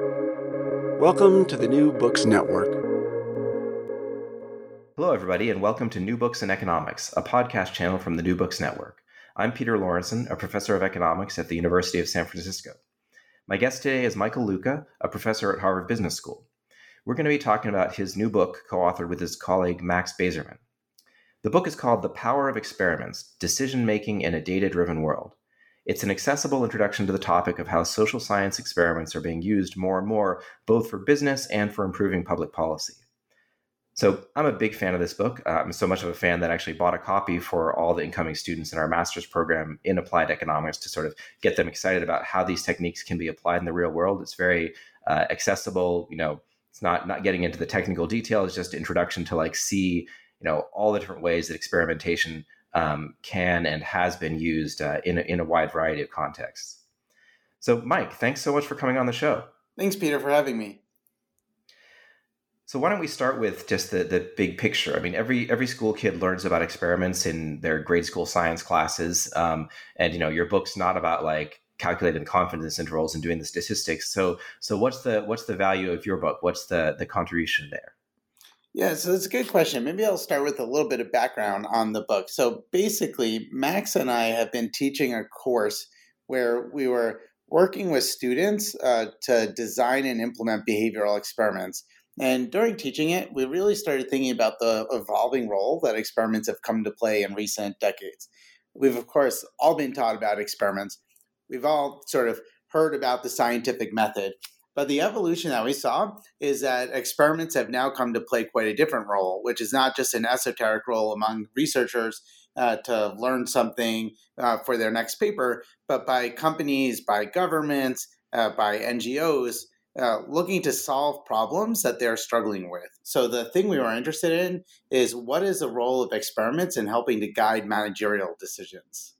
Welcome to the New Books Network. Hello, everybody, and welcome to New Books in Economics, a podcast channel from the New Books Network. I'm Peter Lorentzen, a professor of economics at the University of San Francisco. My guest today is Michael Luca, a professor at Harvard Business School. We're going to be talking about his new book, co authored with his colleague Max Bazerman. The book is called The Power of Experiments Decision Making in a Data Driven World. It's an accessible introduction to the topic of how social science experiments are being used more and more, both for business and for improving public policy. So I'm a big fan of this book. Uh, I'm so much of a fan that I actually bought a copy for all the incoming students in our master's program in applied economics to sort of get them excited about how these techniques can be applied in the real world. It's very uh, accessible. You know, it's not not getting into the technical detail. It's just introduction to like see you know all the different ways that experimentation um, can and has been used uh, in, a, in a wide variety of contexts. So, Mike, thanks so much for coming on the show. Thanks, Peter, for having me. So why don't we start with just the, the big picture? I mean, every every school kid learns about experiments in their grade school science classes, um, and you know your book's not about like calculating confidence intervals and doing the statistics. So so what's the what's the value of your book? What's the the contribution there? Yeah, so that's a good question. Maybe I'll start with a little bit of background on the book. So basically, Max and I have been teaching a course where we were working with students uh, to design and implement behavioral experiments. And during teaching it, we really started thinking about the evolving role that experiments have come to play in recent decades. We've, of course, all been taught about experiments. We've all sort of heard about the scientific method. But the evolution that we saw is that experiments have now come to play quite a different role, which is not just an esoteric role among researchers uh, to learn something uh, for their next paper, but by companies, by governments, uh, by NGOs uh, looking to solve problems that they're struggling with. So, the thing we were interested in is what is the role of experiments in helping to guide managerial decisions?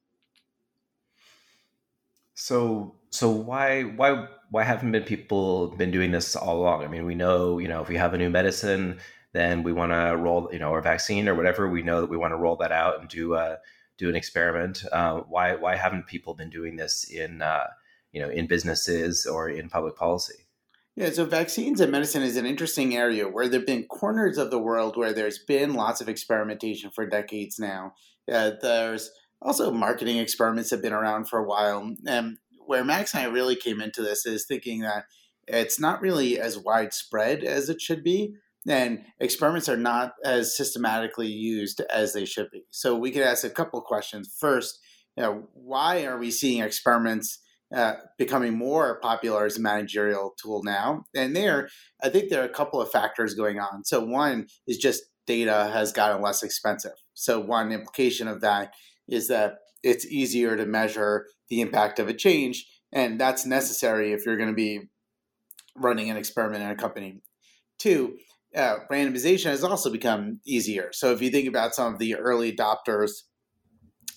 So, so why why why haven't been people been doing this all along? I mean, we know you know if we have a new medicine, then we want to roll you know or vaccine or whatever. We know that we want to roll that out and do uh, do an experiment. Uh, why why haven't people been doing this in uh, you know in businesses or in public policy? Yeah, so vaccines and medicine is an interesting area where there have been corners of the world where there's been lots of experimentation for decades now. Uh, there's also marketing experiments have been around for a while. And where Max and I really came into this is thinking that it's not really as widespread as it should be. And experiments are not as systematically used as they should be. So we could ask a couple questions. First, you know, why are we seeing experiments uh, becoming more popular as a managerial tool now? And there, I think there are a couple of factors going on. So one is just data has gotten less expensive. So one implication of that is that it's easier to measure the impact of a change. And that's necessary if you're going to be running an experiment in a company. Two, uh, randomization has also become easier. So if you think about some of the early adopters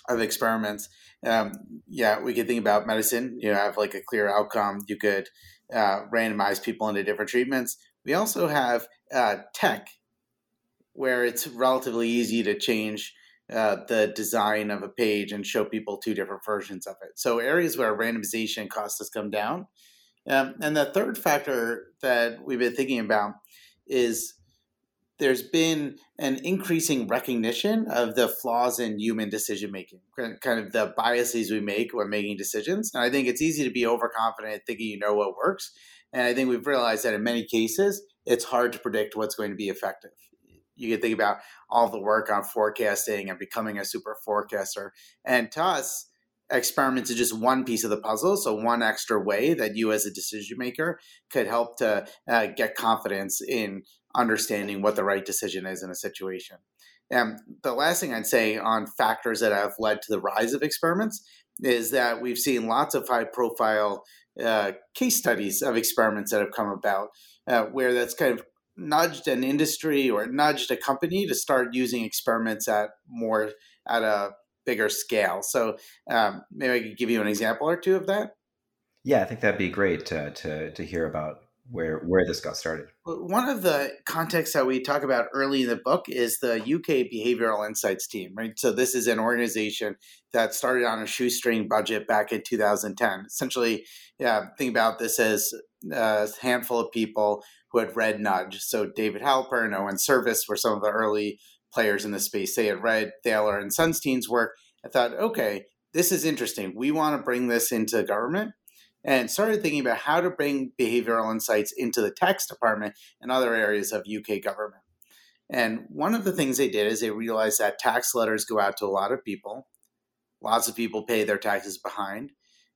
of experiments, um, yeah, we could think about medicine. You have like a clear outcome. You could uh, randomize people into different treatments. We also have uh, tech, where it's relatively easy to change uh, the design of a page and show people two different versions of it. So areas where randomization costs has come down. Um, and the third factor that we've been thinking about is there's been an increasing recognition of the flaws in human decision making, kind of the biases we make when making decisions. And I think it's easy to be overconfident thinking you know what works. And I think we've realized that in many cases, it's hard to predict what's going to be effective you can think about all the work on forecasting and becoming a super forecaster. And to us, experiments is just one piece of the puzzle. So one extra way that you as a decision maker could help to uh, get confidence in understanding what the right decision is in a situation. And the last thing I'd say on factors that have led to the rise of experiments is that we've seen lots of high profile uh, case studies of experiments that have come about uh, where that's kind of nudged an industry or nudged a company to start using experiments at more at a bigger scale. So um, maybe I could give you an example or two of that. Yeah, I think that'd be great to to, to hear about where where this got started. One of the contexts that we talk about early in the book is the UK Behavioral Insights team, right? So this is an organization that started on a shoestring budget back in 2010. Essentially, yeah, think about this as a handful of people who had read Nudge. So David Halpern Owain Service were some of the early players in the space. They had read Thaler and Sunstein's work. I thought, okay, this is interesting. We want to bring this into government and started thinking about how to bring behavioral insights into the tax department and other areas of UK government. And one of the things they did is they realized that tax letters go out to a lot of people. Lots of people pay their taxes behind.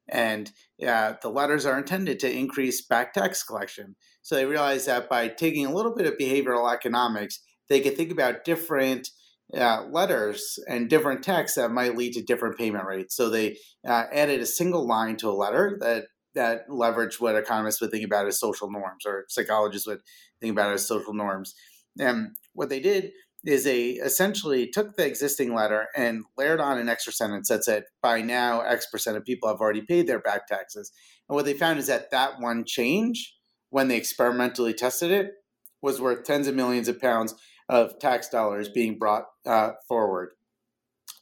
And uh, the letters are intended to increase back tax collection. So they realized that by taking a little bit of behavioral economics, they could think about different uh, letters and different texts that might lead to different payment rates. So they uh, added a single line to a letter that that leverage what economists would think about as social norms or psychologists would think about as social norms. And what they did is they essentially took the existing letter and layered on an extra sentence that said, by now, X percent of people have already paid their back taxes. And what they found is that that one change, when they experimentally tested it, was worth tens of millions of pounds of tax dollars being brought uh, forward.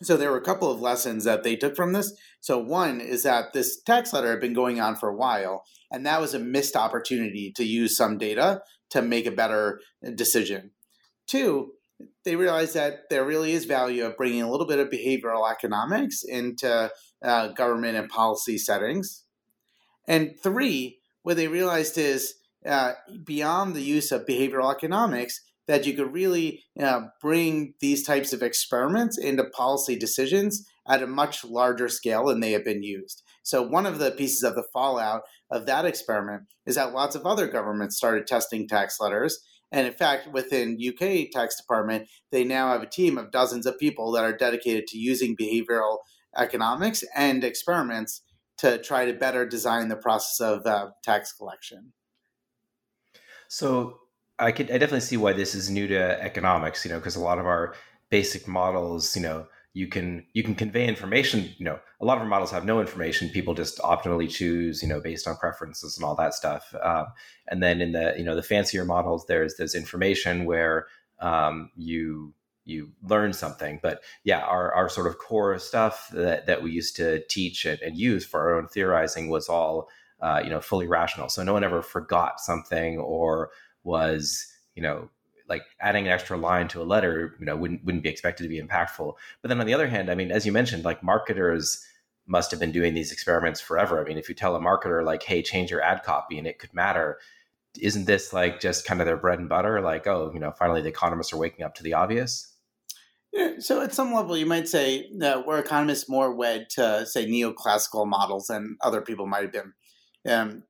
So there were a couple of lessons that they took from this. So one is that this tax letter had been going on for a while, and that was a missed opportunity to use some data to make a better decision. Two, they realized that there really is value of bringing a little bit of behavioral economics into uh, government and policy settings. And three, what they realized is uh, beyond the use of behavioral economics, that you could really uh, bring these types of experiments into policy decisions at a much larger scale than they have been used. So, one of the pieces of the fallout of that experiment is that lots of other governments started testing tax letters. And in fact, within UK tax department, they now have a team of dozens of people that are dedicated to using behavioral economics and experiments to try to better design the process of uh, tax collection. So, I could I definitely see why this is new to economics, you know, because a lot of our basic models, you know, you can you can convey information, you know, a lot of our models have no information. People just optimally choose, you know, based on preferences and all that stuff. Um, and then in the you know the fancier models, there's there's information where um, you you learn something. But yeah, our, our sort of core stuff that, that we used to teach and, and use for our own theorizing was all uh, you know fully rational. So no one ever forgot something or was you know like adding an extra line to a letter you know wouldn't wouldn't be expected to be impactful but then on the other hand i mean as you mentioned like marketers must have been doing these experiments forever i mean if you tell a marketer like hey change your ad copy and it could matter isn't this like just kind of their bread and butter like oh you know finally the economists are waking up to the obvious so at some level, you might say that we're economists more wed to say neoclassical models than other people might have been. Um,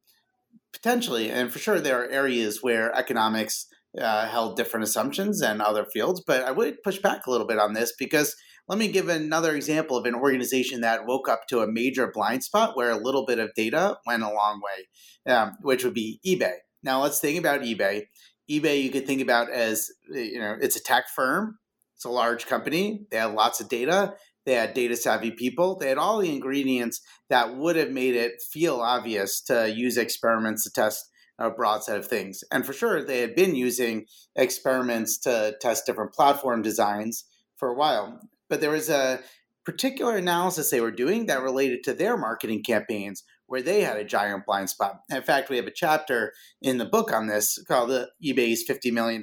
potentially, and for sure, there are areas where economics uh, held different assumptions than other fields. But I would push back a little bit on this because let me give another example of an organization that woke up to a major blind spot where a little bit of data went a long way, um, which would be eBay. Now, let's think about eBay. eBay, you could think about as you know, it's a tech firm. It's a large company. They have lots of data. They had data savvy people. They had all the ingredients that would have made it feel obvious to use experiments to test a broad set of things. And for sure, they had been using experiments to test different platform designs for a while. But there was a particular analysis they were doing that related to their marketing campaigns where they had a giant blind spot. In fact, we have a chapter in the book on this called the eBay's $50 million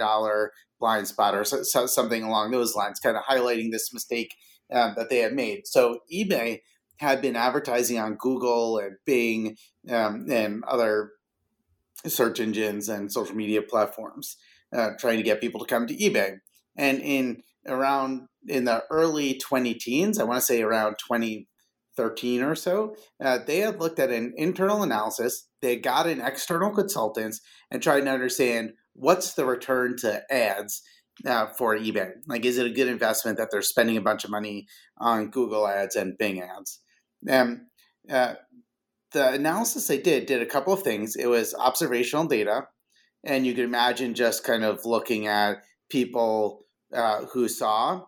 blind spot or so, so, something along those lines, kind of highlighting this mistake um, that they had made. So eBay had been advertising on Google and Bing um, and other search engines and social media platforms, uh, trying to get people to come to eBay. And in around in the early 20 teens, I want to say around 2013 or so, uh, they had looked at an internal analysis. They got in external consultants and tried to understand what's the return to ads uh, for eBay? Like, is it a good investment that they're spending a bunch of money on Google ads and Bing ads? And uh, the analysis they did did a couple of things. It was observational data, and you could imagine just kind of looking at people uh, who saw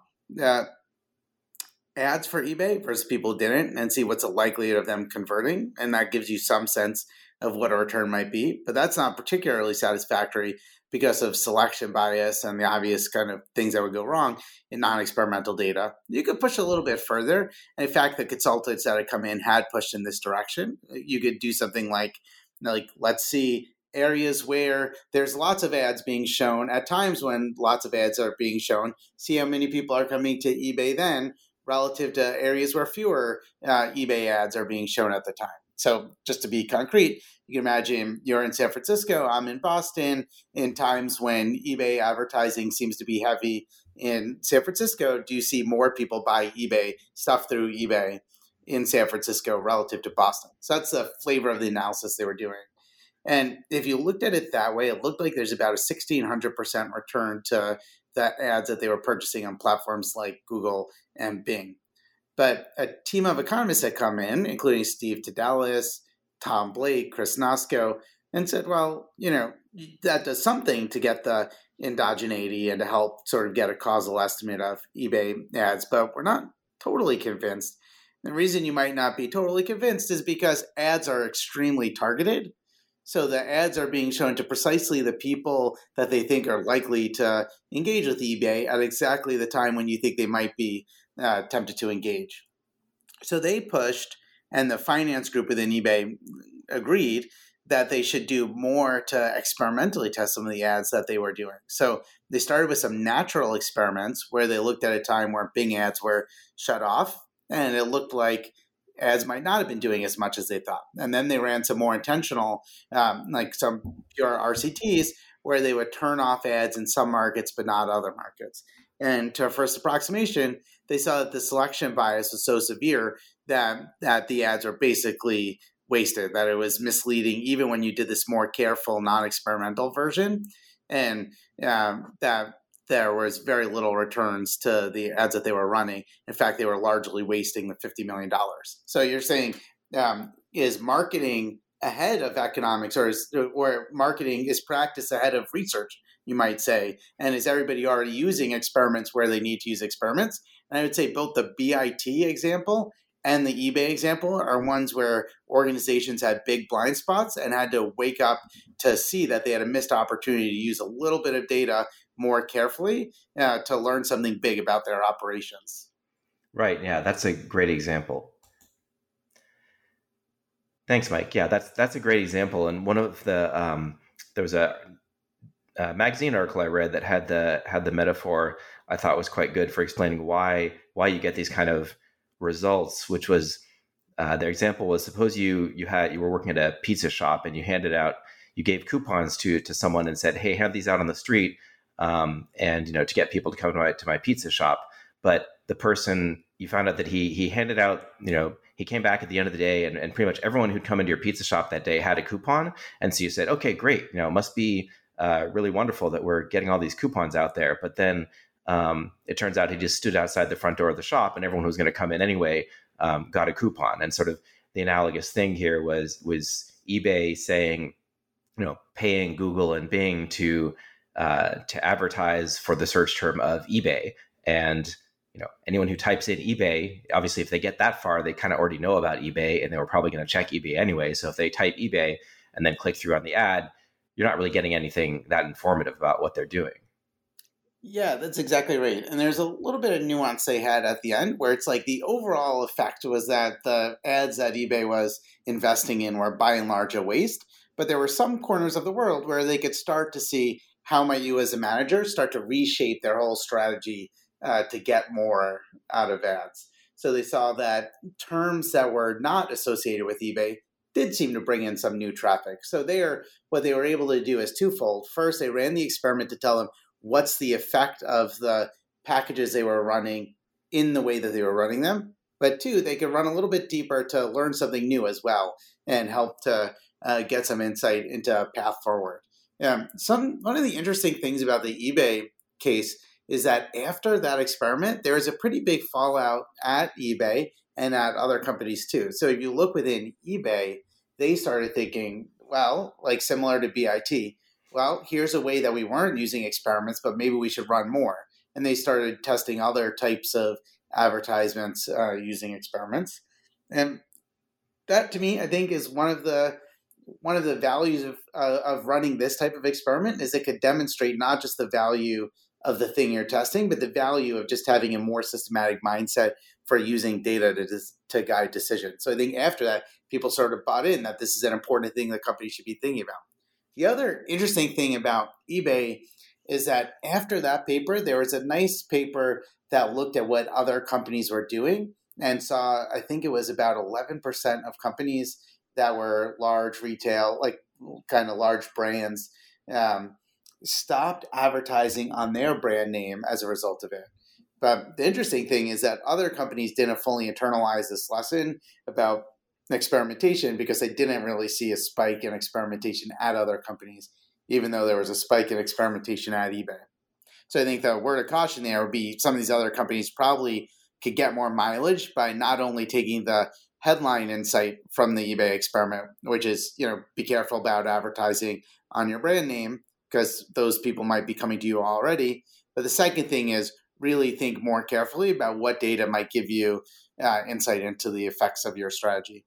ads for eBay versus people didn't, and see what's the likelihood of them converting, and that gives you some sense of what a return might be, but that's not particularly satisfactory because of selection bias and the obvious kind of things that would go wrong in non-experimental data. You could push a little bit further. And in fact, the consultants that had come in had pushed in this direction. You could do something like, like let's see areas where there's lots of ads being shown at times when lots of ads are being shown see how many people are coming to ebay then relative to areas where fewer uh, ebay ads are being shown at the time so just to be concrete you can imagine you're in san francisco i'm in boston in times when ebay advertising seems to be heavy in san francisco do you see more people buy ebay stuff through ebay in san francisco relative to boston so that's the flavor of the analysis they were doing and if you looked at it that way, it looked like there's about a 1600% return to the ads that they were purchasing on platforms like Google and Bing. But a team of economists had come in, including Steve Tadelis, Tom Blake, Chris Nosko, and said, well, you know, that does something to get the endogeneity and to help sort of get a causal estimate of eBay ads, but we're not totally convinced. The reason you might not be totally convinced is because ads are extremely targeted. So the ads are being shown to precisely the people that they think are likely to engage with eBay at exactly the time when you think they might be uh, tempted to engage. So they pushed, and the finance group within eBay agreed that they should do more to experimentally test some of the ads that they were doing. So they started with some natural experiments where they looked at a time where Bing ads were shut off, and it looked like ads might not have been doing as much as they thought. And then they ran some more intentional, um, like some pure RCTs, where they would turn off ads in some markets but not other markets. And to a first approximation, they saw that the selection bias was so severe that that the ads were basically wasted, that it was misleading even when you did this more careful, non-experimental version, and um, that there was very little returns to the ads that they were running. In fact, they were largely wasting the $50 million. So you're saying, um, is marketing ahead of economics or is or marketing is practice ahead of research, you might say? And is everybody already using experiments where they need to use experiments? And I would say both the BIT example and the eBay example are ones where organizations had big blind spots and had to wake up to see that they had a missed opportunity to use a little bit of data more carefully uh, to learn something big about their operations. Right. Yeah, that's a great example. Thanks, Mike. Yeah, that's that's a great example. And one of the um, there was a, a magazine article I read that had the had the metaphor I thought was quite good for explaining why why you get these kind of results, which was uh, their example was suppose you you had you were working at a pizza shop and you handed out you gave coupons to to someone and said hey hand these out on the street um, and you know to get people to come to my to my pizza shop. But the person you found out that he he handed out you know he came back at the end of the day and, and pretty much everyone who'd come into your pizza shop that day had a coupon. And so you said okay great. You know it must be uh, really wonderful that we're getting all these coupons out there. But then um, it turns out he just stood outside the front door of the shop and everyone who was going to come in anyway um, got a coupon and sort of the analogous thing here was was ebay saying you know paying google and bing to uh, to advertise for the search term of eBay. And you know, anyone who types in eBay, obviously, if they get that far, they kind of already know about eBay, and they were probably going to check eBay anyway. So if they type eBay and then click through on the ad, you're not really getting anything that informative about what they're doing. Yeah, that's exactly right. And there's a little bit of nuance they had at the end where it's like the overall effect was that the ads that eBay was investing in were by and large a waste. But there were some corners of the world where they could start to see how might you as a manager start to reshape their whole strategy uh, to get more out of ads so they saw that terms that were not associated with ebay did seem to bring in some new traffic so they are what they were able to do is twofold first they ran the experiment to tell them what's the effect of the packages they were running in the way that they were running them but two they could run a little bit deeper to learn something new as well and help to uh, get some insight into a path forward yeah, some one of the interesting things about the eBay case is that after that experiment, there is a pretty big fallout at eBay and at other companies too. So if you look within eBay, they started thinking, well, like similar to BIT, well, here's a way that we weren't using experiments, but maybe we should run more. And they started testing other types of advertisements uh, using experiments. And that to me, I think, is one of the one of the values of uh, of running this type of experiment is it could demonstrate not just the value of the thing you're testing, but the value of just having a more systematic mindset for using data to to guide decisions. So I think after that, people sort of bought in that this is an important thing that companies should be thinking about. The other interesting thing about eBay is that after that paper, there was a nice paper that looked at what other companies were doing and saw, I think it was about 11% of companies that were large retail, like kind of large brands, um, stopped advertising on their brand name as a result of it. But the interesting thing is that other companies didn't fully internalize this lesson about experimentation because they didn't really see a spike in experimentation at other companies, even though there was a spike in experimentation at eBay. So I think the word of caution there would be some of these other companies probably could get more mileage by not only taking the headline insight from the eBay experiment, which is, you know, be careful about advertising on your brand name because those people might be coming to you already. But the second thing is really think more carefully about what data might give you uh, insight into the effects of your strategy.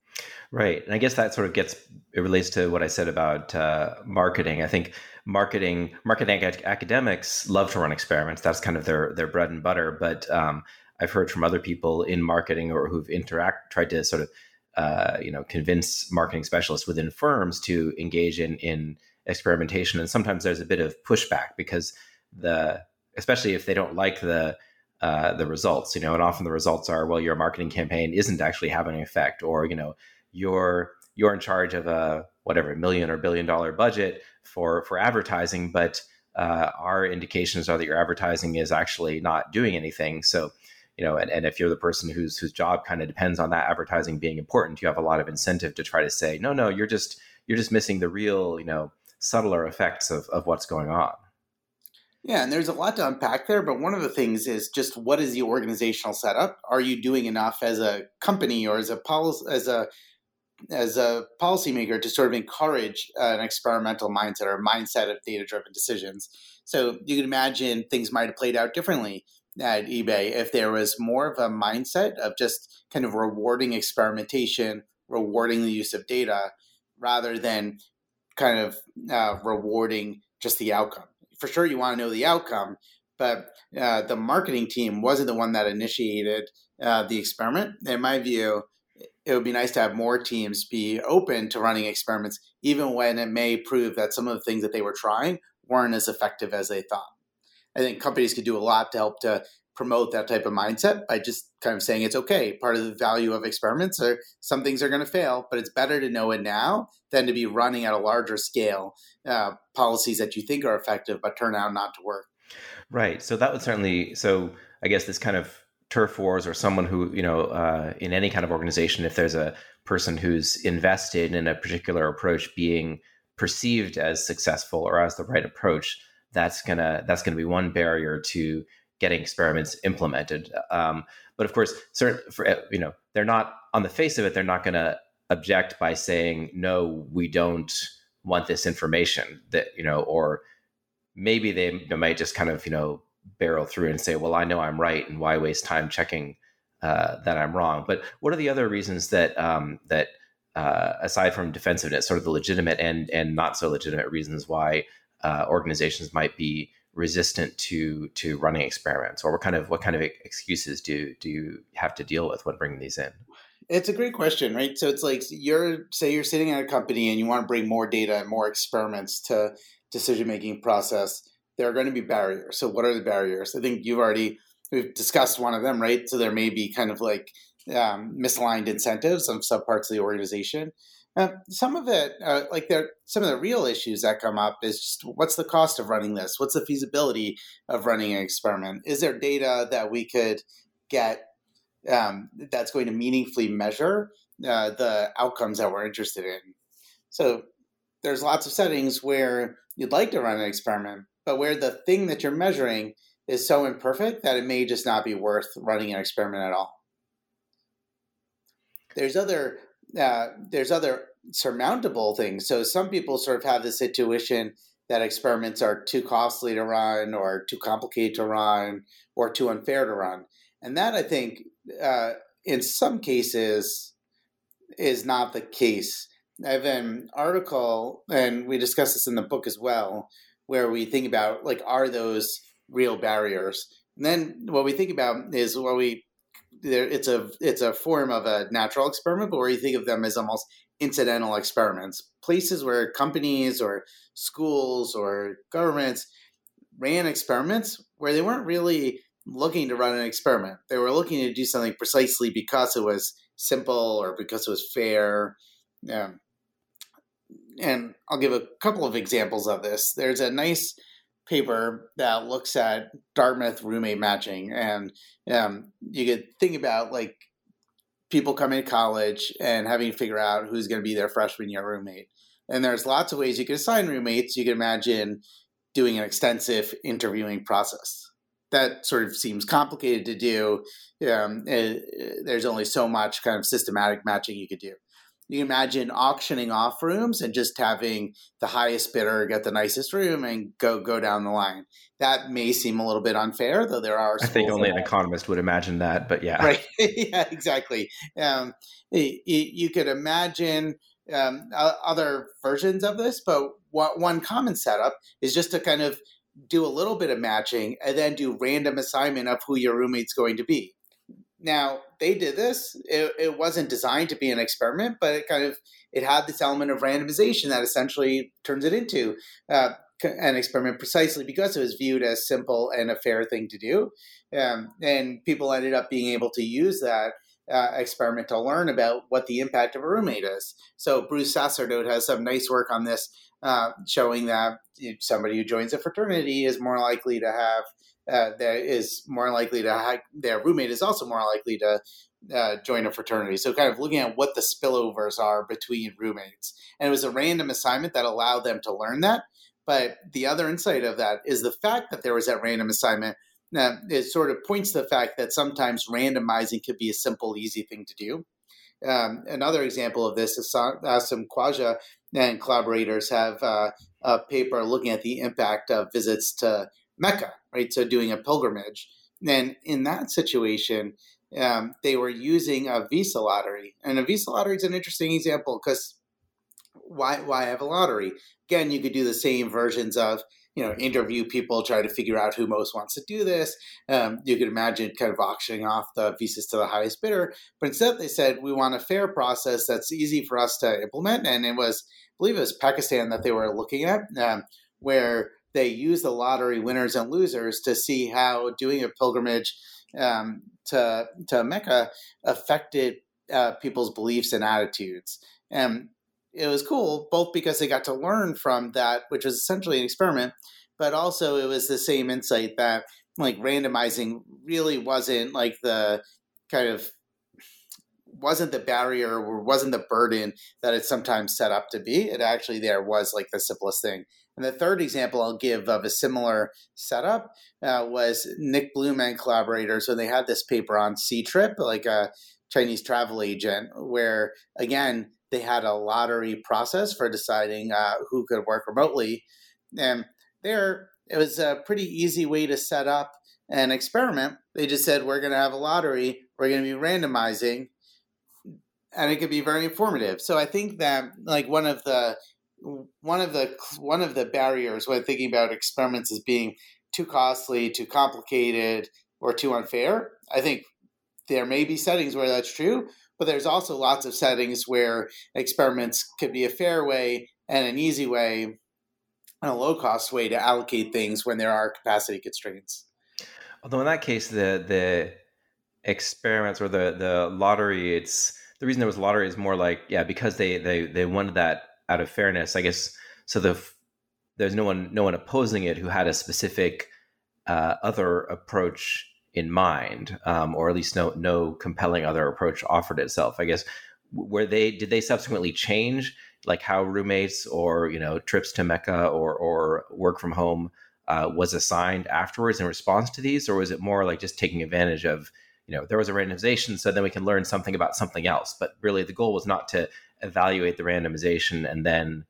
Right. And I guess that sort of gets, it relates to what I said about uh, marketing. I think marketing, marketing academics love to run experiments. That's kind of their, their bread and butter. But um, I've heard from other people in marketing or who've interact tried to sort of uh, you know convince marketing specialists within firms to engage in in experimentation, and sometimes there's a bit of pushback because the especially if they don't like the uh, the results, you know, and often the results are well, your marketing campaign isn't actually having an effect, or you know, you're you're in charge of a whatever million or billion dollar budget for for advertising, but uh, our indications are that your advertising is actually not doing anything. So you know, and, and if you're the person whose whose job kind of depends on that advertising being important, you have a lot of incentive to try to say, no, no, you're just you're just missing the real, you know, subtler effects of, of what's going on. Yeah, and there's a lot to unpack there, but one of the things is just what is the organizational setup? Are you doing enough as a company or as a policy as a as a policymaker to sort of encourage an experimental mindset or mindset of data driven decisions? So you can imagine things might have played out differently at eBay if there was more of a mindset of just kind of rewarding experimentation, rewarding the use of data, rather than kind of uh, rewarding just the outcome. For sure, you want to know the outcome, but uh, the marketing team wasn't the one that initiated uh, the experiment. In my view, it would be nice to have more teams be open to running experiments, even when it may prove that some of the things that they were trying weren't as effective as they thought. I think companies could do a lot to help to promote that type of mindset by just kind of saying it's okay. Part of the value of experiments are some things are going to fail, but it's better to know it now than to be running at a larger scale uh, policies that you think are effective but turn out not to work. Right. So that would certainly. So I guess this kind of turf wars or someone who you know uh, in any kind of organization, if there's a person who's invested in a particular approach being perceived as successful or as the right approach that's gonna that's gonna be one barrier to getting experiments implemented. Um, but of course, certain for you know they're not on the face of it, they're not to object by saying no, we don't want this information that you know, or maybe they, they might just kind of you know barrel through and say, well, I know I'm right, and why waste time checking uh, that I'm wrong? But what are the other reasons that um, that uh, aside from defensiveness, sort of the legitimate and and not so legitimate reasons why uh, organizations might be resistant to to running experiments, or what kind of what kind of excuses do do you have to deal with when bringing these in? It's a great question, right? So it's like you're say you're sitting at a company and you want to bring more data and more experiments to decision making process. There are going to be barriers. So what are the barriers? I think you've already we've discussed one of them, right? So there may be kind of like um, misaligned incentives of some parts of the organization. Uh, some of it, uh, like there, some of the real issues that come up is just what's the cost of running this? What's the feasibility of running an experiment? Is there data that we could get um, that's going to meaningfully measure uh, the outcomes that we're interested in? So there's lots of settings where you'd like to run an experiment, but where the thing that you're measuring is so imperfect that it may just not be worth running an experiment at all. There's other uh, there's other surmountable things. So some people sort of have this intuition that experiments are too costly to run, or too complicated to run, or too unfair to run, and that I think uh, in some cases is not the case. I have an article, and we discuss this in the book as well, where we think about like, are those real barriers? And then what we think about is what we there it's a it's a form of a natural experiment, but where you think of them as almost incidental experiments, places where companies or schools or governments ran experiments where they weren't really looking to run an experiment. They were looking to do something precisely because it was simple or because it was fair. Um, and I'll give a couple of examples of this. There's a nice paper that looks at Dartmouth roommate matching, and um, you could think about like people coming to college and having to figure out who's going to be their freshman year roommate. And there's lots of ways you can assign roommates. You can imagine doing an extensive interviewing process. That sort of seems complicated to do. Um, it, there's only so much kind of systematic matching you could do you imagine auctioning off rooms and just having the highest bidder get the nicest room and go go down the line. That may seem a little bit unfair, though there are. I think only an economist would imagine that, but yeah, right, yeah, exactly. Um, you, you, could imagine um, other versions of this, but one common setup is just to kind of do a little bit of matching and then do random assignment of who your roommate's going to be. Now they did this. It, it, wasn't designed to be an experiment, but it kind of it had this element of randomization that essentially turns it into uh, an experiment precisely because it was viewed as simple and a fair thing to do. Um, and people ended up being able to use that uh, experiment to learn about what the impact of a roommate is. So Bruce Sacerdote has some nice work on this, uh, showing that somebody who joins a fraternity is more likely to have uh, that is more likely to have, their roommate is also more likely to uh, join a fraternity. So, kind of looking at what the spillovers are between roommates. And it was a random assignment that allowed them to learn that. But the other insight of that is the fact that there was that random assignment. Now, it sort of points to the fact that sometimes randomizing could be a simple, easy thing to do. Um, another example of this is Asim Khwaja and collaborators have uh, a paper looking at the impact of visits to Mecca, right? So doing a pilgrimage. And in that situation, um, they were using a visa lottery. And a visa lottery is an interesting example because why, why have a lottery? Again, you could do the same versions of, you know, interview people, try to figure out who most wants to do this. Um, you could imagine kind of auctioning off the visas to the highest bidder. But instead, they said, we want a fair process that's easy for us to implement. And it was, I believe it was Pakistan that they were looking at, um, where they use the lottery winners and losers to see how doing a pilgrimage um, to to Mecca affected uh, people's beliefs and attitudes. And it was cool, both because they got to learn from that, which was essentially an experiment, but also it was the same insight that like randomizing really wasn't like the kind of wasn't the barrier or wasn't the burden that it's sometimes set up to be. It actually there was like the simplest thing. And the third example I'll give of a similar setup uh, was Nick Bloom and collaborators. So they had this paper on Ctrip, like a Chinese travel agent, where again, they had a lottery process for deciding uh, who could work remotely. And there, it was a pretty easy way to set up an experiment. They just said, we're going to have a lottery, we're going to be randomizing, and it could be very informative. So I think that like one of the one of the one of the barriers when thinking about experiments as being too costly, too complicated, or too unfair. I think there may be settings where that's true, but there's also lots of settings where experiments could be a fair way and an easy way and a low cost way to allocate things when there are capacity constraints. Although in that case, the the experiments or the the lottery, it's the reason there was lottery is more like yeah because they they they wanted that out of fairness, I guess. So the there's no one no one opposing it who had a specific uh, other approach in mind, um, or at least no no compelling other approach offered itself. I guess were they did they subsequently change like how roommates or you know trips to Mecca or or work from home uh, was assigned afterwards in response to these, or was it more like just taking advantage of you know there was a randomization, so then we can learn something about something else. But really, the goal was not to evaluate the randomization and then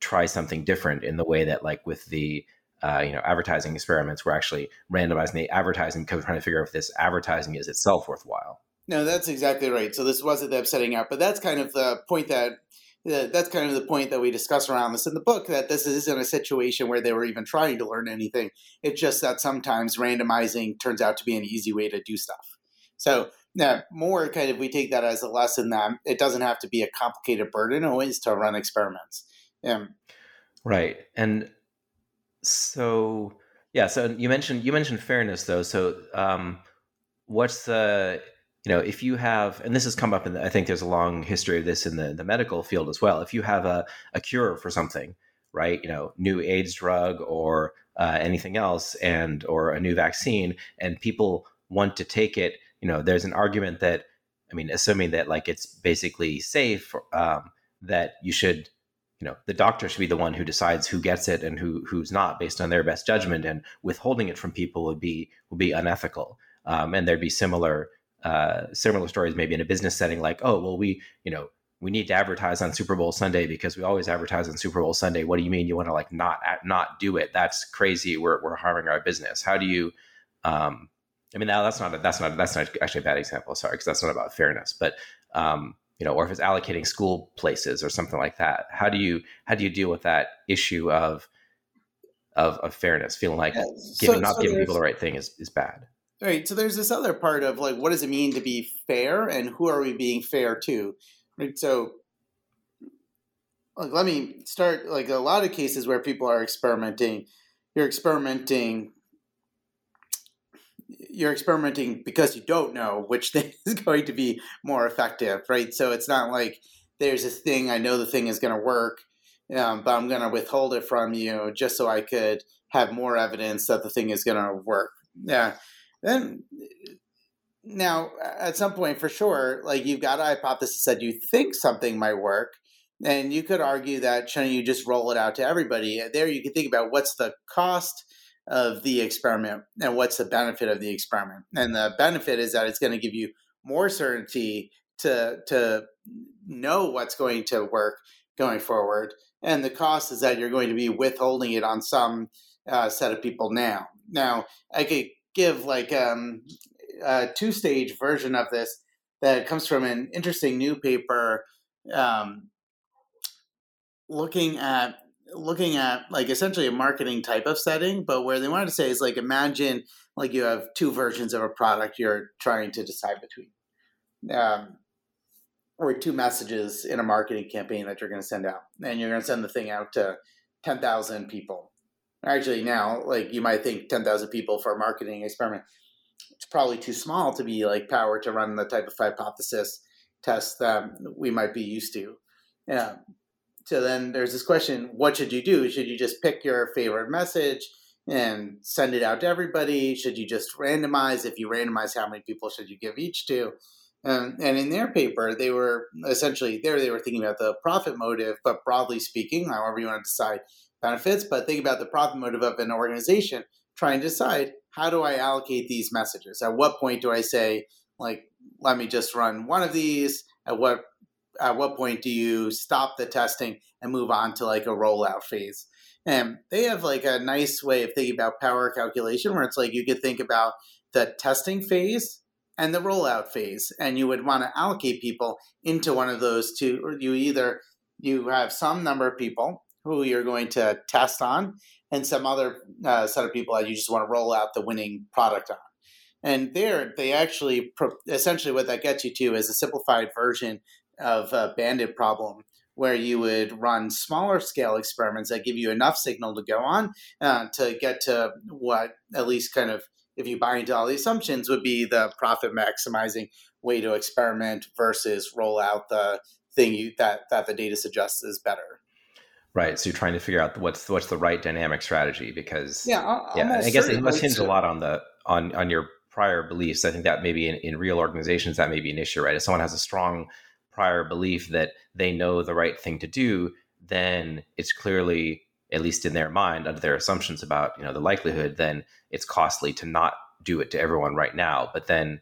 try something different in the way that like with the uh, you know advertising experiments we're actually randomizing the advertising because we're trying to figure out if this advertising is itself worthwhile no that's exactly right so this wasn't them setting out but that's kind of the point that that's kind of the point that we discuss around this in the book that this isn't a situation where they were even trying to learn anything. It's just that sometimes randomizing turns out to be an easy way to do stuff. So now, more kind of we take that as a lesson that it doesn't have to be a complicated burden always to run experiments. Yeah. Right. And so yeah, so you mentioned you mentioned fairness though. So um, what's the you know if you have and this has come up in the, I think there's a long history of this in the the medical field as well. If you have a a cure for something, right? You know, new AIDS drug or uh, anything else, and or a new vaccine, and people want to take it. You know, there's an argument that I mean, assuming that like it's basically safe, um, that you should you know the doctor should be the one who decides who gets it and who who's not based on their best judgment and withholding it from people would be would be unethical um, and thered be similar uh, similar stories maybe in a business setting like oh well we you know we need to advertise on Super Bowl Sunday because we always advertise on Super Bowl Sunday. What do you mean you want to like not not do it? That's crazy. We're we're harming our business. How do you? Um, I mean, that's not a, that's not that's not actually a bad example. Sorry, because that's not about fairness. But um, you know, or if it's allocating school places or something like that. How do you how do you deal with that issue of of, of fairness, feeling like yeah. giving so, not so giving people the right thing is, is bad? Right. So there's this other part of like what does it mean to be fair and who are we being fair to? Right. So like let me start like a lot of cases where people are experimenting, you're experimenting you're experimenting because you don't know which thing is going to be more effective, right? So it's not like there's this thing I know the thing is going to work, um, but I'm going to withhold it from you just so I could have more evidence that the thing is going to work. Yeah. Then now at some point for sure, like you've got a hypothesis that you think something might work. And you could argue that shouldn't you just roll it out to everybody? There you can think about what's the cost of the experiment and what's the benefit of the experiment. And the benefit is that it's going to give you more certainty to to know what's going to work going forward. And the cost is that you're going to be withholding it on some uh, set of people now. Now, I could give like um, a two stage version of this that comes from an interesting new paper um, looking at looking at like essentially a marketing type of setting, but where they wanted to say is like imagine like you have two versions of a product you're trying to decide between, um, or two messages in a marketing campaign that you're going to send out, and you're going to send the thing out to ten thousand people. Actually, now like you might think ten thousand people for a marketing experiment, it's probably too small to be like power to run the type of hypothesis test that we might be used to. Yeah, so then there's this question what should you do? Should you just pick your favorite message and send it out to everybody? Should you just randomize? If you randomize, how many people should you give each to? Um, and in their paper, they were essentially there. They were thinking about the profit motive, but broadly speaking, however you want to decide benefits, but think about the profit motive of an organization trying to decide how do I allocate these messages? At what point do I say, like, let me just run one of these? At what at what point do you stop the testing and move on to like a rollout phase? And they have like a nice way of thinking about power calculation where it's like you could think about the testing phase and the rollout phase, and you would want to allocate people into one of those two. Or you either you have some number of people who you're going to test on, and some other uh, set of people that you just want to roll out the winning product on. And there, they actually essentially what that gets you to is a simplified version of a bandit problem where you would run smaller scale experiments that give you enough signal to go on uh, to get to what at least kind of if you buy into all the assumptions would be the profit maximizing way to experiment versus roll out the thing you that that the data suggests is better. Right so you're trying to figure out what's what's the right dynamic strategy because yeah yeah i guess it must hinge a lot on the on on your prior beliefs. I think that maybe in, in real organizations that may be an issue right? If someone has a strong prior belief that they know the right thing to do, then it's clearly, at least in their mind, under their assumptions about you know the likelihood, then it's costly to not do it to everyone right now. But then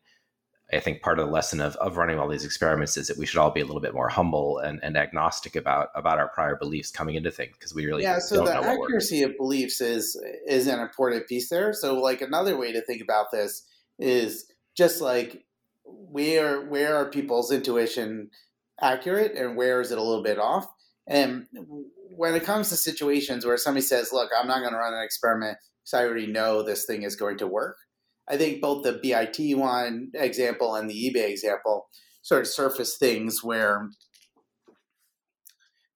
I think part of the lesson of, of running all these experiments is that we should all be a little bit more humble and, and agnostic about about our prior beliefs coming into things because we really yeah. So the accuracy of beliefs is is an important piece there. So like another way to think about this is just like where where are people's intuition accurate and where is it a little bit off. And when it comes to situations where somebody says, "Look, I'm not going to run an experiment because I already know this thing is going to work," I think both the BIT one example and the eBay example sort of surface things where,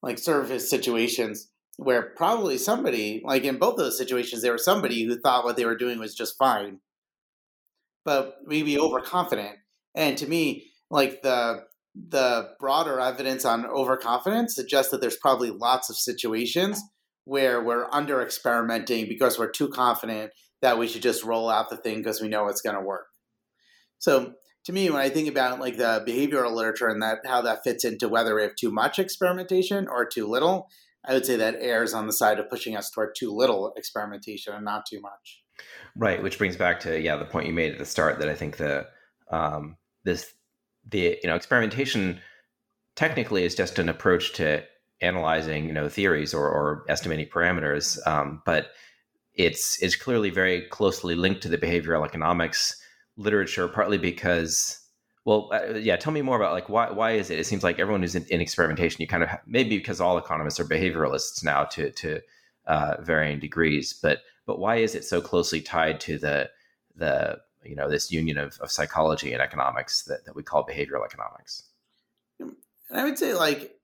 like, surface situations where probably somebody, like in both those situations, there was somebody who thought what they were doing was just fine, but maybe overconfident. And to me, like the the broader evidence on overconfidence suggests that there's probably lots of situations where we're under experimenting because we're too confident that we should just roll out the thing because we know it's going to work. So to me, when I think about like the behavioral literature and that how that fits into whether we have too much experimentation or too little, I would say that errs on the side of pushing us toward too little experimentation and not too much. Right, which brings back to yeah the point you made at the start that I think the um, this the you know experimentation technically is just an approach to analyzing you know theories or, or estimating parameters, um, but it's it's clearly very closely linked to the behavioral economics literature, partly because well, uh, yeah. Tell me more about like why why is it? It seems like everyone who's in, in experimentation, you kind of maybe because all economists are behavioralists now to to uh, varying degrees, but but why is it so closely tied to the the you know this union of, of psychology and economics that, that we call behavioral economics? And I would say like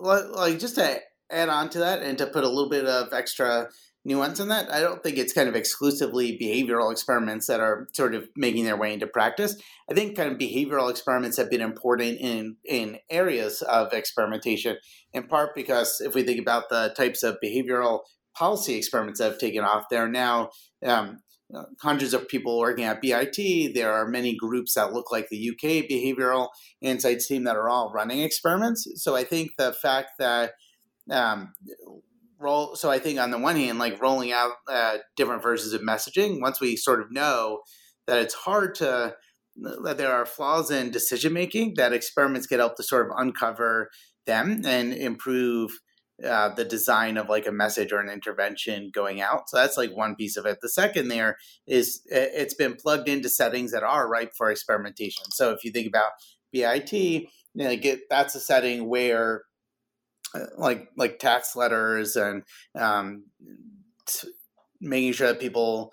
like just to add on to that and to put a little bit of extra nuance in that. I don't think it's kind of exclusively behavioral experiments that are sort of making their way into practice. I think kind of behavioral experiments have been important in in areas of experimentation, in part because if we think about the types of behavioral policy experiments that have taken off, there are now um, hundreds of people working at BIT. There are many groups that look like the UK behavioral insights team that are all running experiments. So I think the fact that um, roll. So I think on the one hand, like rolling out uh, different versions of messaging, once we sort of know that it's hard to that there are flaws in decision making, that experiments can help to sort of uncover them and improve uh, the design of like a message or an intervention going out. So that's like one piece of it. The second there is it's been plugged into settings that are ripe for experimentation. So if you think about BIT, you know, get that's a setting where like like tax letters and um, making sure that people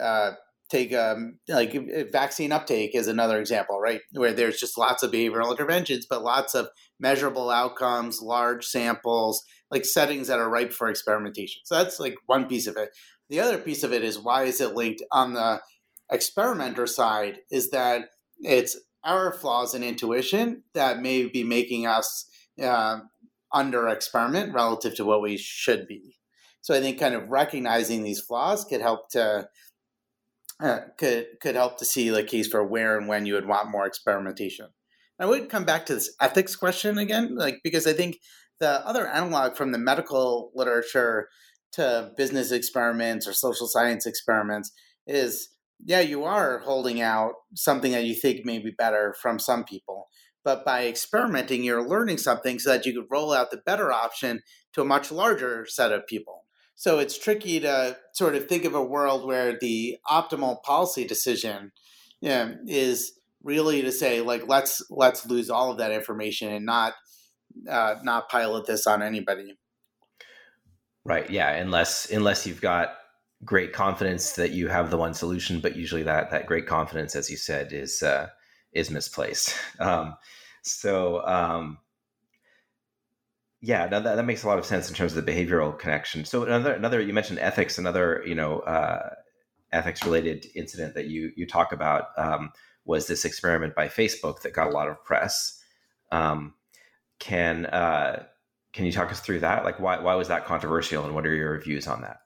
uh, take um, like vaccine uptake is another example, right? Where there's just lots of behavioral interventions, but lots of measurable outcomes, large samples, like settings that are ripe for experimentation. So that's like one piece of it. The other piece of it is why is it linked on the experimenter side? Is that it's our flaws in intuition that may be making us uh, under experiment relative to what we should be. So I think kind of recognizing these flaws could help to uh, could could help to see the case for where and when you would want more experimentation. I would come back to this ethics question again, like because I think the other analog from the medical literature to business experiments or social science experiments is yeah, you are holding out something that you think may be better from some people but by experimenting, you're learning something so that you could roll out the better option to a much larger set of people. So it's tricky to sort of think of a world where the optimal policy decision you know, is really to say like let's let's lose all of that information and not uh, not pilot this on anybody. Right. Yeah. Unless unless you've got great confidence that you have the one solution, but usually that that great confidence, as you said, is uh, is misplaced. Um, so um, yeah, that, that makes a lot of sense in terms of the behavioral connection. So another another you mentioned ethics, another you know uh, ethics related incident that you you talk about um, was this experiment by Facebook that got a lot of press. Um, can uh, can you talk us through that? Like why why was that controversial, and what are your views on that?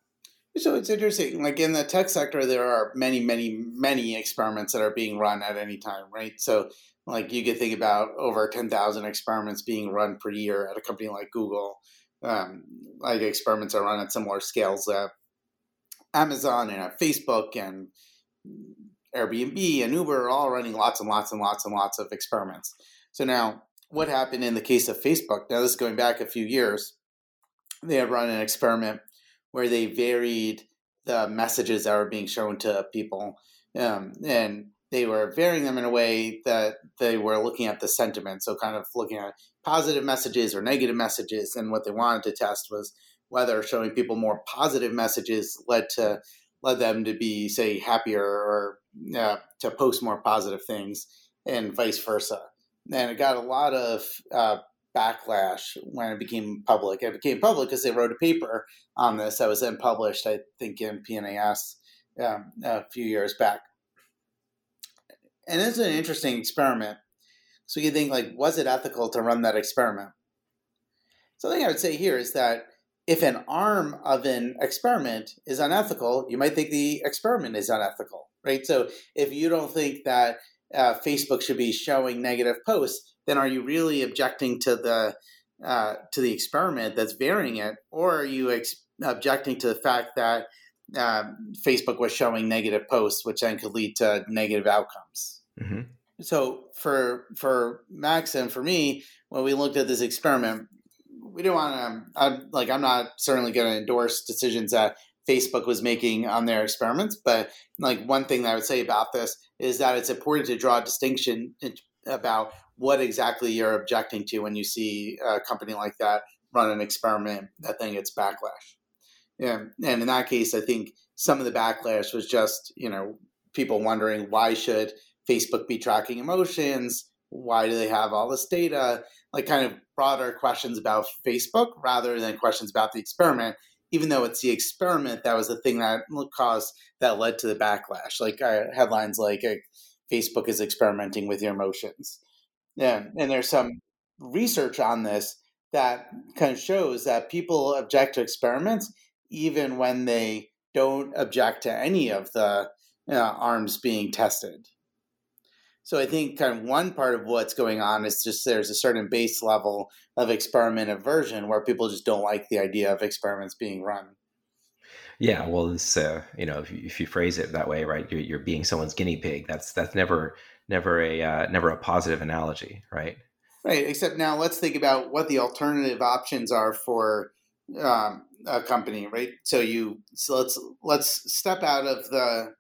So it's interesting. Like in the tech sector, there are many, many, many experiments that are being run at any time, right? So, like you could think about over ten thousand experiments being run per year at a company like Google. Um, like experiments are run at similar scales at Amazon and at Facebook and Airbnb and Uber are all running lots and lots and lots and lots of experiments. So now, what happened in the case of Facebook? Now, this is going back a few years. They had run an experiment where they varied the messages that were being shown to people. Um, and they were varying them in a way that they were looking at the sentiment. So, kind of looking at positive messages or negative messages. And what they wanted to test was whether showing people more positive messages led to led them to be, say, happier or uh, to post more positive things, and vice versa. And it got a lot of uh, backlash when it became public. It became public because they wrote a paper on this that was then published, I think, in PNAS um, a few years back. And it's an interesting experiment. So you think, like, was it ethical to run that experiment? Something I would say here is that if an arm of an experiment is unethical, you might think the experiment is unethical, right? So if you don't think that uh, Facebook should be showing negative posts, then are you really objecting to the uh, to the experiment that's varying it, or are you ex- objecting to the fact that um, Facebook was showing negative posts, which then could lead to negative outcomes. Mm-hmm. So for for Max and for me, when we looked at this experiment, we didn't want to. I'm, like, I'm not certainly going to endorse decisions that Facebook was making on their experiments, but like one thing that I would say about this is that it's important to draw a distinction about what exactly you're objecting to when you see a company like that run an experiment that then gets backlash. Yeah, and in that case, I think some of the backlash was just you know people wondering why should Facebook be tracking emotions? Why do they have all this data? Like kind of broader questions about Facebook rather than questions about the experiment. Even though it's the experiment that was the thing that caused that led to the backlash, like uh, headlines like uh, Facebook is experimenting with your emotions. Yeah, and there's some research on this that kind of shows that people object to experiments even when they don't object to any of the uh, arms being tested. So I think kind of one part of what's going on is just there's a certain base level of experiment aversion where people just don't like the idea of experiments being run. Yeah, well, this, uh, you know, if you, if you, phrase it that way, right, you're, you're, being someone's guinea pig. That's that's never never a uh, never a positive analogy, right? Right. Except now, let's think about what the alternative options are for um, a company, right? So you so let's let's step out of the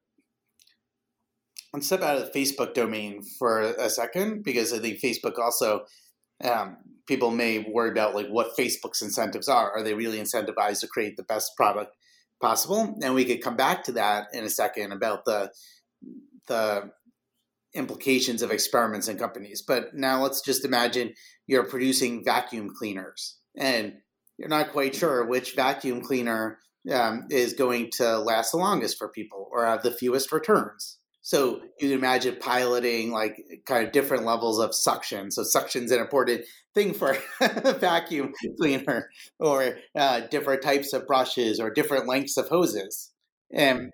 let's step out of the Facebook domain for a second because I think Facebook also um, people may worry about like what Facebook's incentives are. Are they really incentivized to create the best product possible? And we could come back to that in a second about the the implications of experiments in companies. But now let's just imagine you're producing vacuum cleaners and you're not quite sure which vacuum cleaner um, is going to last the longest for people or have the fewest returns. So you can imagine piloting like kind of different levels of suction. So suction's an important thing for vacuum cleaner, or uh, different types of brushes, or different lengths of hoses. And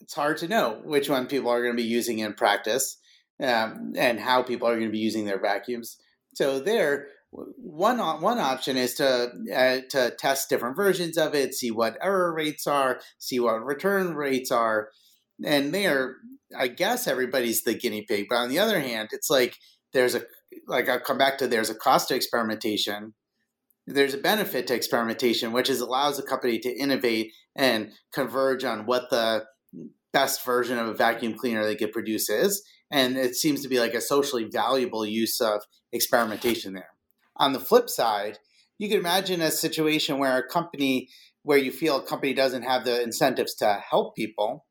it's hard to know which one people are going to be using in practice, um, and how people are going to be using their vacuums. So there, one one option is to uh, to test different versions of it, see what error rates are, see what return rates are, and they are, I guess everybody's the guinea pig. But on the other hand, it's like there's a like I'll come back to there's a cost to experimentation. There's a benefit to experimentation, which is allows a company to innovate and converge on what the best version of a vacuum cleaner they could produce is. And it seems to be like a socially valuable use of experimentation there. On the flip side, you can imagine a situation where a company, where you feel a company doesn't have the incentives to help people.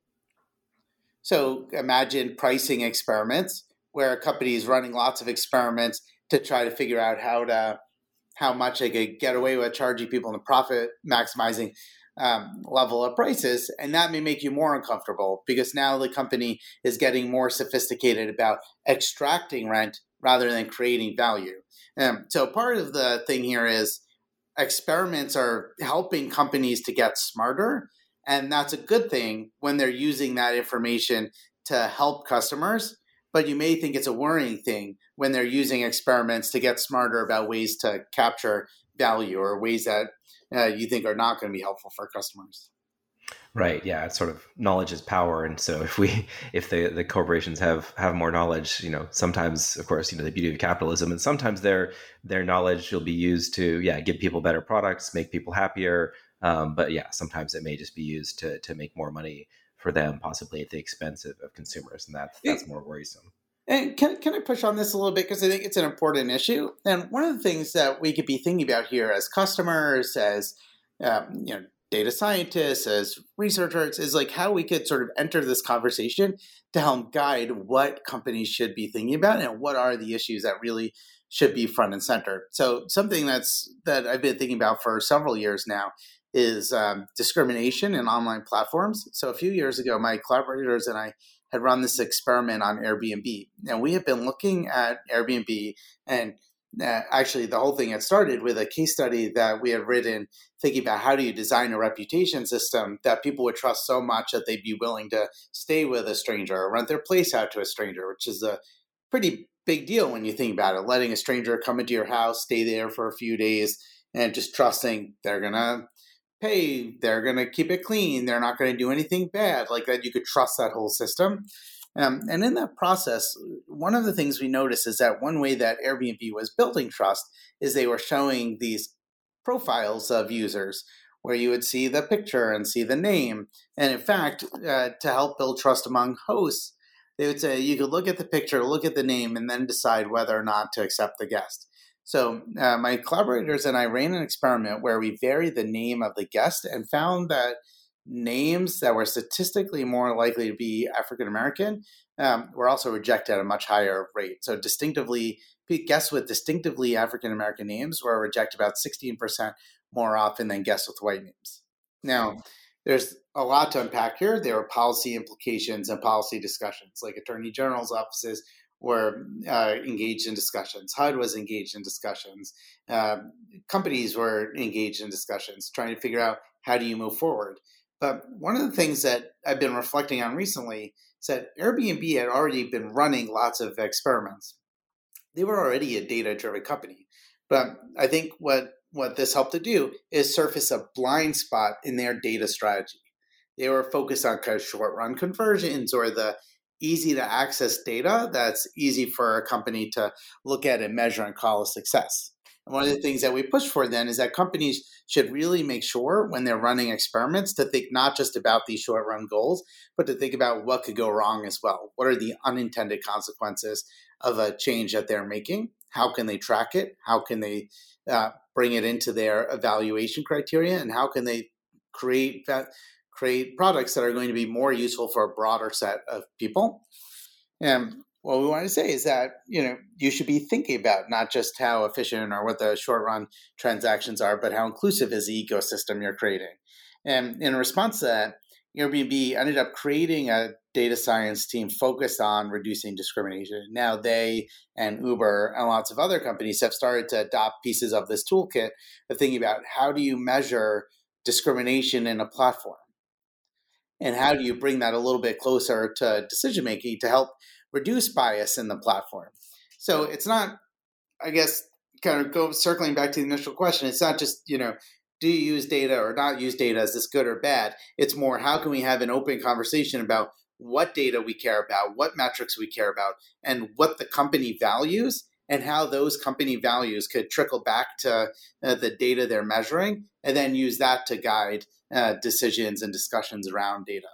So imagine pricing experiments where a company is running lots of experiments to try to figure out how to how much they could get away with charging people in the profit maximizing um, level of prices, and that may make you more uncomfortable because now the company is getting more sophisticated about extracting rent rather than creating value. Um, so part of the thing here is experiments are helping companies to get smarter, and that's a good thing when they're using that information to help customers. But you may think it's a worrying thing when they're using experiments to get smarter about ways to capture value or ways that uh, you think are not going to be helpful for customers. Right. Yeah. It's sort of knowledge is power, and so if we if the the corporations have have more knowledge, you know, sometimes, of course, you know, the beauty of capitalism, and sometimes their their knowledge will be used to yeah give people better products, make people happier. Um, but yeah, sometimes it may just be used to to make more money for them, possibly at the expense of, of consumers, and that that's more worrisome. And can, can I push on this a little bit because I think it's an important issue. And one of the things that we could be thinking about here as customers, as um, you know, data scientists, as researchers, is like how we could sort of enter this conversation to help guide what companies should be thinking about and what are the issues that really should be front and center. So something that's that I've been thinking about for several years now is um, discrimination in online platforms. So a few years ago, my collaborators and I had run this experiment on Airbnb. And we have been looking at Airbnb and uh, actually the whole thing had started with a case study that we had written thinking about how do you design a reputation system that people would trust so much that they'd be willing to stay with a stranger or rent their place out to a stranger, which is a pretty big deal when you think about it. Letting a stranger come into your house, stay there for a few days, and just trusting they're going pay, they're going to keep it clean, they're not going to do anything bad, like that. You could trust that whole system. Um, and in that process, one of the things we noticed is that one way that Airbnb was building trust is they were showing these profiles of users where you would see the picture and see the name. And in fact, uh, to help build trust among hosts, they would say you could look at the picture, look at the name, and then decide whether or not to accept the guest. So uh, my collaborators and I ran an experiment where we varied the name of the guest and found that names that were statistically more likely to be African American um, were also rejected at a much higher rate. So distinctively, guests with distinctively African American names were rejected about 16% more often than guests with white names. Now, there's a lot to unpack here. There are policy implications and policy discussions, like attorney general's offices were uh, engaged in discussions. HUD was engaged in discussions. Uh, companies were engaged in discussions, trying to figure out how do you move forward. But one of the things that I've been reflecting on recently is that Airbnb had already been running lots of experiments. They were already a data-driven company, but I think what what this helped to do is surface a blind spot in their data strategy. They were focused on kind of short run conversions or the easy to access data that's easy for a company to look at and measure and call a success. And one of the things that we push for then is that companies should really make sure when they're running experiments to think not just about these short run goals, but to think about what could go wrong as well. What are the unintended consequences of a change that they're making? How can they track it? How can they uh, bring it into their evaluation criteria? And how can they create that create products that are going to be more useful for a broader set of people. And what we want to say is that you know you should be thinking about not just how efficient or what the short run transactions are, but how inclusive is the ecosystem you're creating. And in response to that, Airbnb ended up creating a data science team focused on reducing discrimination. Now they and Uber and lots of other companies have started to adopt pieces of this toolkit of thinking about how do you measure discrimination in a platform and how do you bring that a little bit closer to decision making to help reduce bias in the platform? So it's not i guess kind of go circling back to the initial question it's not just you know do you use data or not use data? Is this good or bad? It's more how can we have an open conversation about what data we care about what metrics we care about and what the company values and how those company values could trickle back to uh, the data they're measuring and then use that to guide uh, decisions and discussions around data.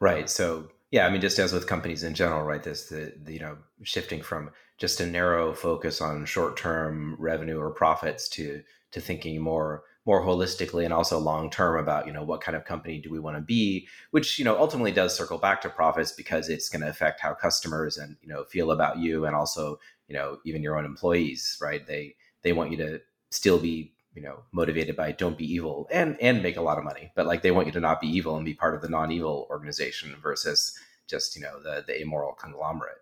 Right. So yeah, I mean, just as with companies in general, right? This the, the you know shifting from just a narrow focus on short term revenue or profits to to thinking more more holistically and also long term about you know what kind of company do we want to be which you know ultimately does circle back to profits because it's going to affect how customers and you know feel about you and also you know even your own employees right they they want you to still be you know motivated by don't be evil and and make a lot of money but like they want you to not be evil and be part of the non-evil organization versus just you know the the amoral conglomerate.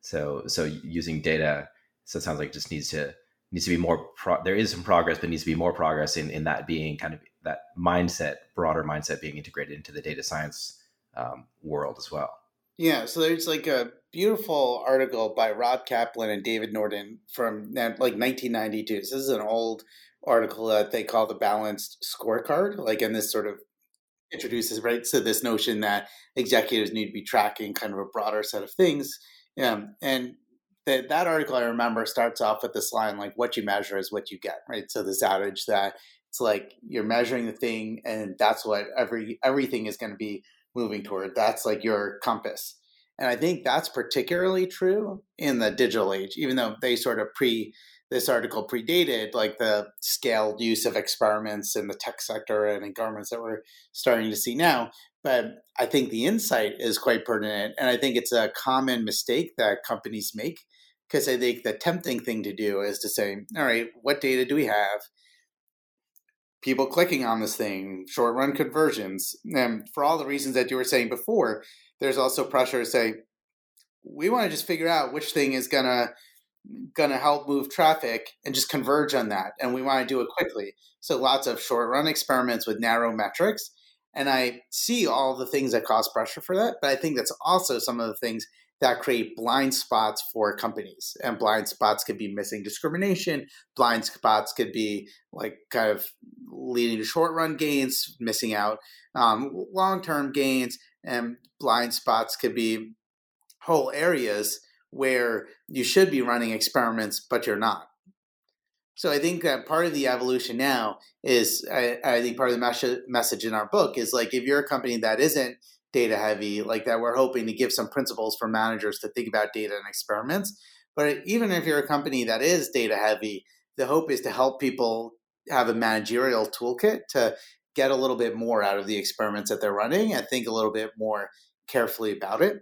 So so using data so it sounds like it just needs to needs to be more pro- there is some progress but needs to be more progress in in that being kind of that mindset broader mindset being integrated into the data science um, world as well. Yeah so there's like a beautiful article by rob kaplan and david norton from like 1992 so this is an old article that they call the balanced scorecard. Like, and this sort of introduces right to this notion that executives need to be tracking kind of a broader set of things. Um, and that that article I remember starts off with this line like, "What you measure is what you get." Right. So this adage that it's like you're measuring the thing, and that's what every everything is going to be moving toward. That's like your compass. And I think that's particularly true in the digital age, even though they sort of pre this article predated like the scaled use of experiments in the tech sector and in governments that we're starting to see now. But I think the insight is quite pertinent. And I think it's a common mistake that companies make because I think the tempting thing to do is to say, all right, what data do we have? People clicking on this thing, short run conversions. And for all the reasons that you were saying before, there's also pressure to say, we want to just figure out which thing is going to going to help move traffic and just converge on that and we want to do it quickly. So lots of short run experiments with narrow metrics and i see all the things that cause pressure for that but i think that's also some of the things that create blind spots for companies and blind spots could be missing discrimination blind spots could be like kind of leading to short run gains missing out um, long term gains and blind spots could be whole areas where you should be running experiments, but you're not. So I think that part of the evolution now is, I, I think part of the mes- message in our book is like if you're a company that isn't data heavy, like that, we're hoping to give some principles for managers to think about data and experiments. But even if you're a company that is data heavy, the hope is to help people have a managerial toolkit to get a little bit more out of the experiments that they're running and think a little bit more carefully about it.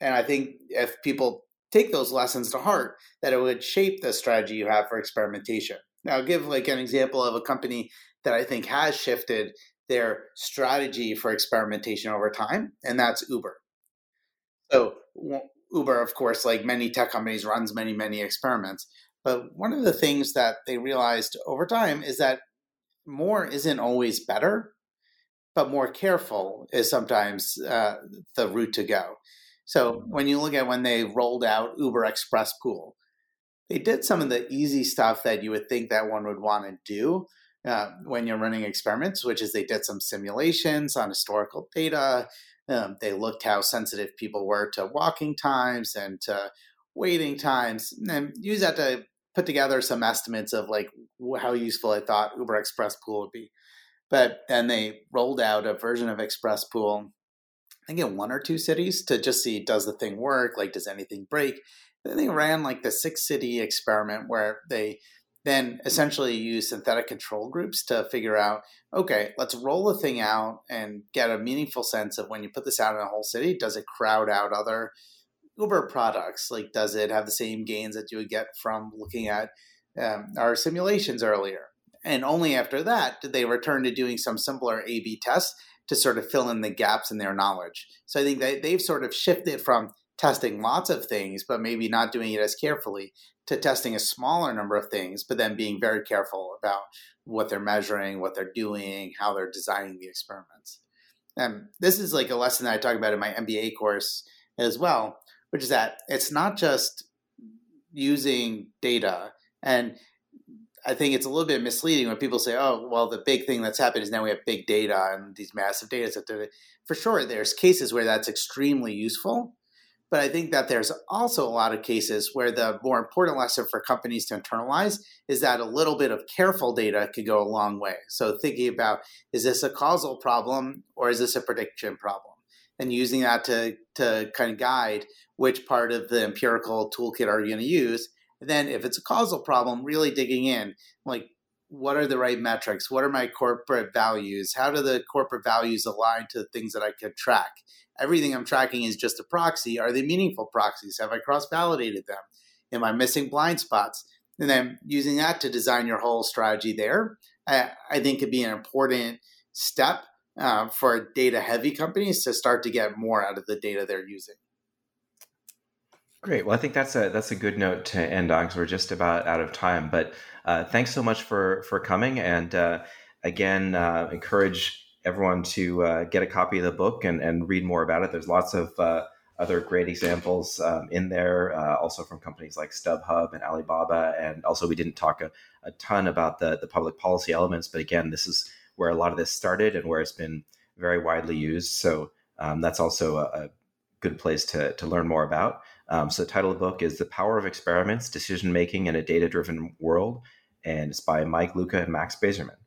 And I think if people take those lessons to heart, that it would shape the strategy you have for experimentation. Now, I'll give like an example of a company that I think has shifted their strategy for experimentation over time, and that's Uber. So Uber, of course, like many tech companies, runs many, many experiments. But one of the things that they realized over time is that more isn't always better, but more careful is sometimes uh, the route to go. So when you look at when they rolled out Uber Express Pool, they did some of the easy stuff that you would think that one would want to do uh, when you're running experiments, which is they did some simulations on historical data. Um, they looked how sensitive people were to walking times and to waiting times, and use that to put together some estimates of like how useful I thought Uber Express Pool would be. But then they rolled out a version of Express Pool think in one or two cities to just see does the thing work, like does anything break. Then they ran like the six city experiment where they then essentially use synthetic control groups to figure out okay, let's roll the thing out and get a meaningful sense of when you put this out in a whole city, does it crowd out other Uber products? Like, does it have the same gains that you would get from looking at um, our simulations earlier? And only after that did they return to doing some simpler A B tests to sort of fill in the gaps in their knowledge. So I think they, they've sort of shifted from testing lots of things, but maybe not doing it as carefully, to testing a smaller number of things, but then being very careful about what they're measuring, what they're doing, how they're designing the experiments. And this is like a lesson that I talk about in my MBA course as well, which is that it's not just using data and I think it's a little bit misleading when people say, "Oh, well, the big thing that's happened is now we have big data and these massive data sets." For sure, there's cases where that's extremely useful, but I think that there's also a lot of cases where the more important lesson for companies to internalize is that a little bit of careful data could go a long way. So thinking about is this a causal problem or is this a prediction problem, and using that to to kind of guide which part of the empirical toolkit are you going to use then if it's a causal problem, really digging in, like what are the right metrics? What are my corporate values? How do the corporate values align to the things that I could track? Everything I'm tracking is just a proxy. Are they meaningful proxies? Have I cross validated them? Am I missing blind spots? And then using that to design your whole strategy there, I, I think could be an important step uh, for data heavy companies to start to get more out of the data they're using. Great. Well, I think that's a that's a good note to end on because we're just about out of time. But uh, thanks so much for for coming, and uh, again, uh, encourage everyone to uh, get a copy of the book and and read more about it. There's lots of uh, other great examples um, in there, uh, also from companies like StubHub and Alibaba, and also we didn't talk a, a ton about the the public policy elements, but again, this is where a lot of this started and where it's been very widely used. So um, that's also a, a good place to to learn more about. Um, so the title of the book is The Power of Experiments, Decision Making in a Data Driven World, and it's by Mike Luca and Max Bazerman.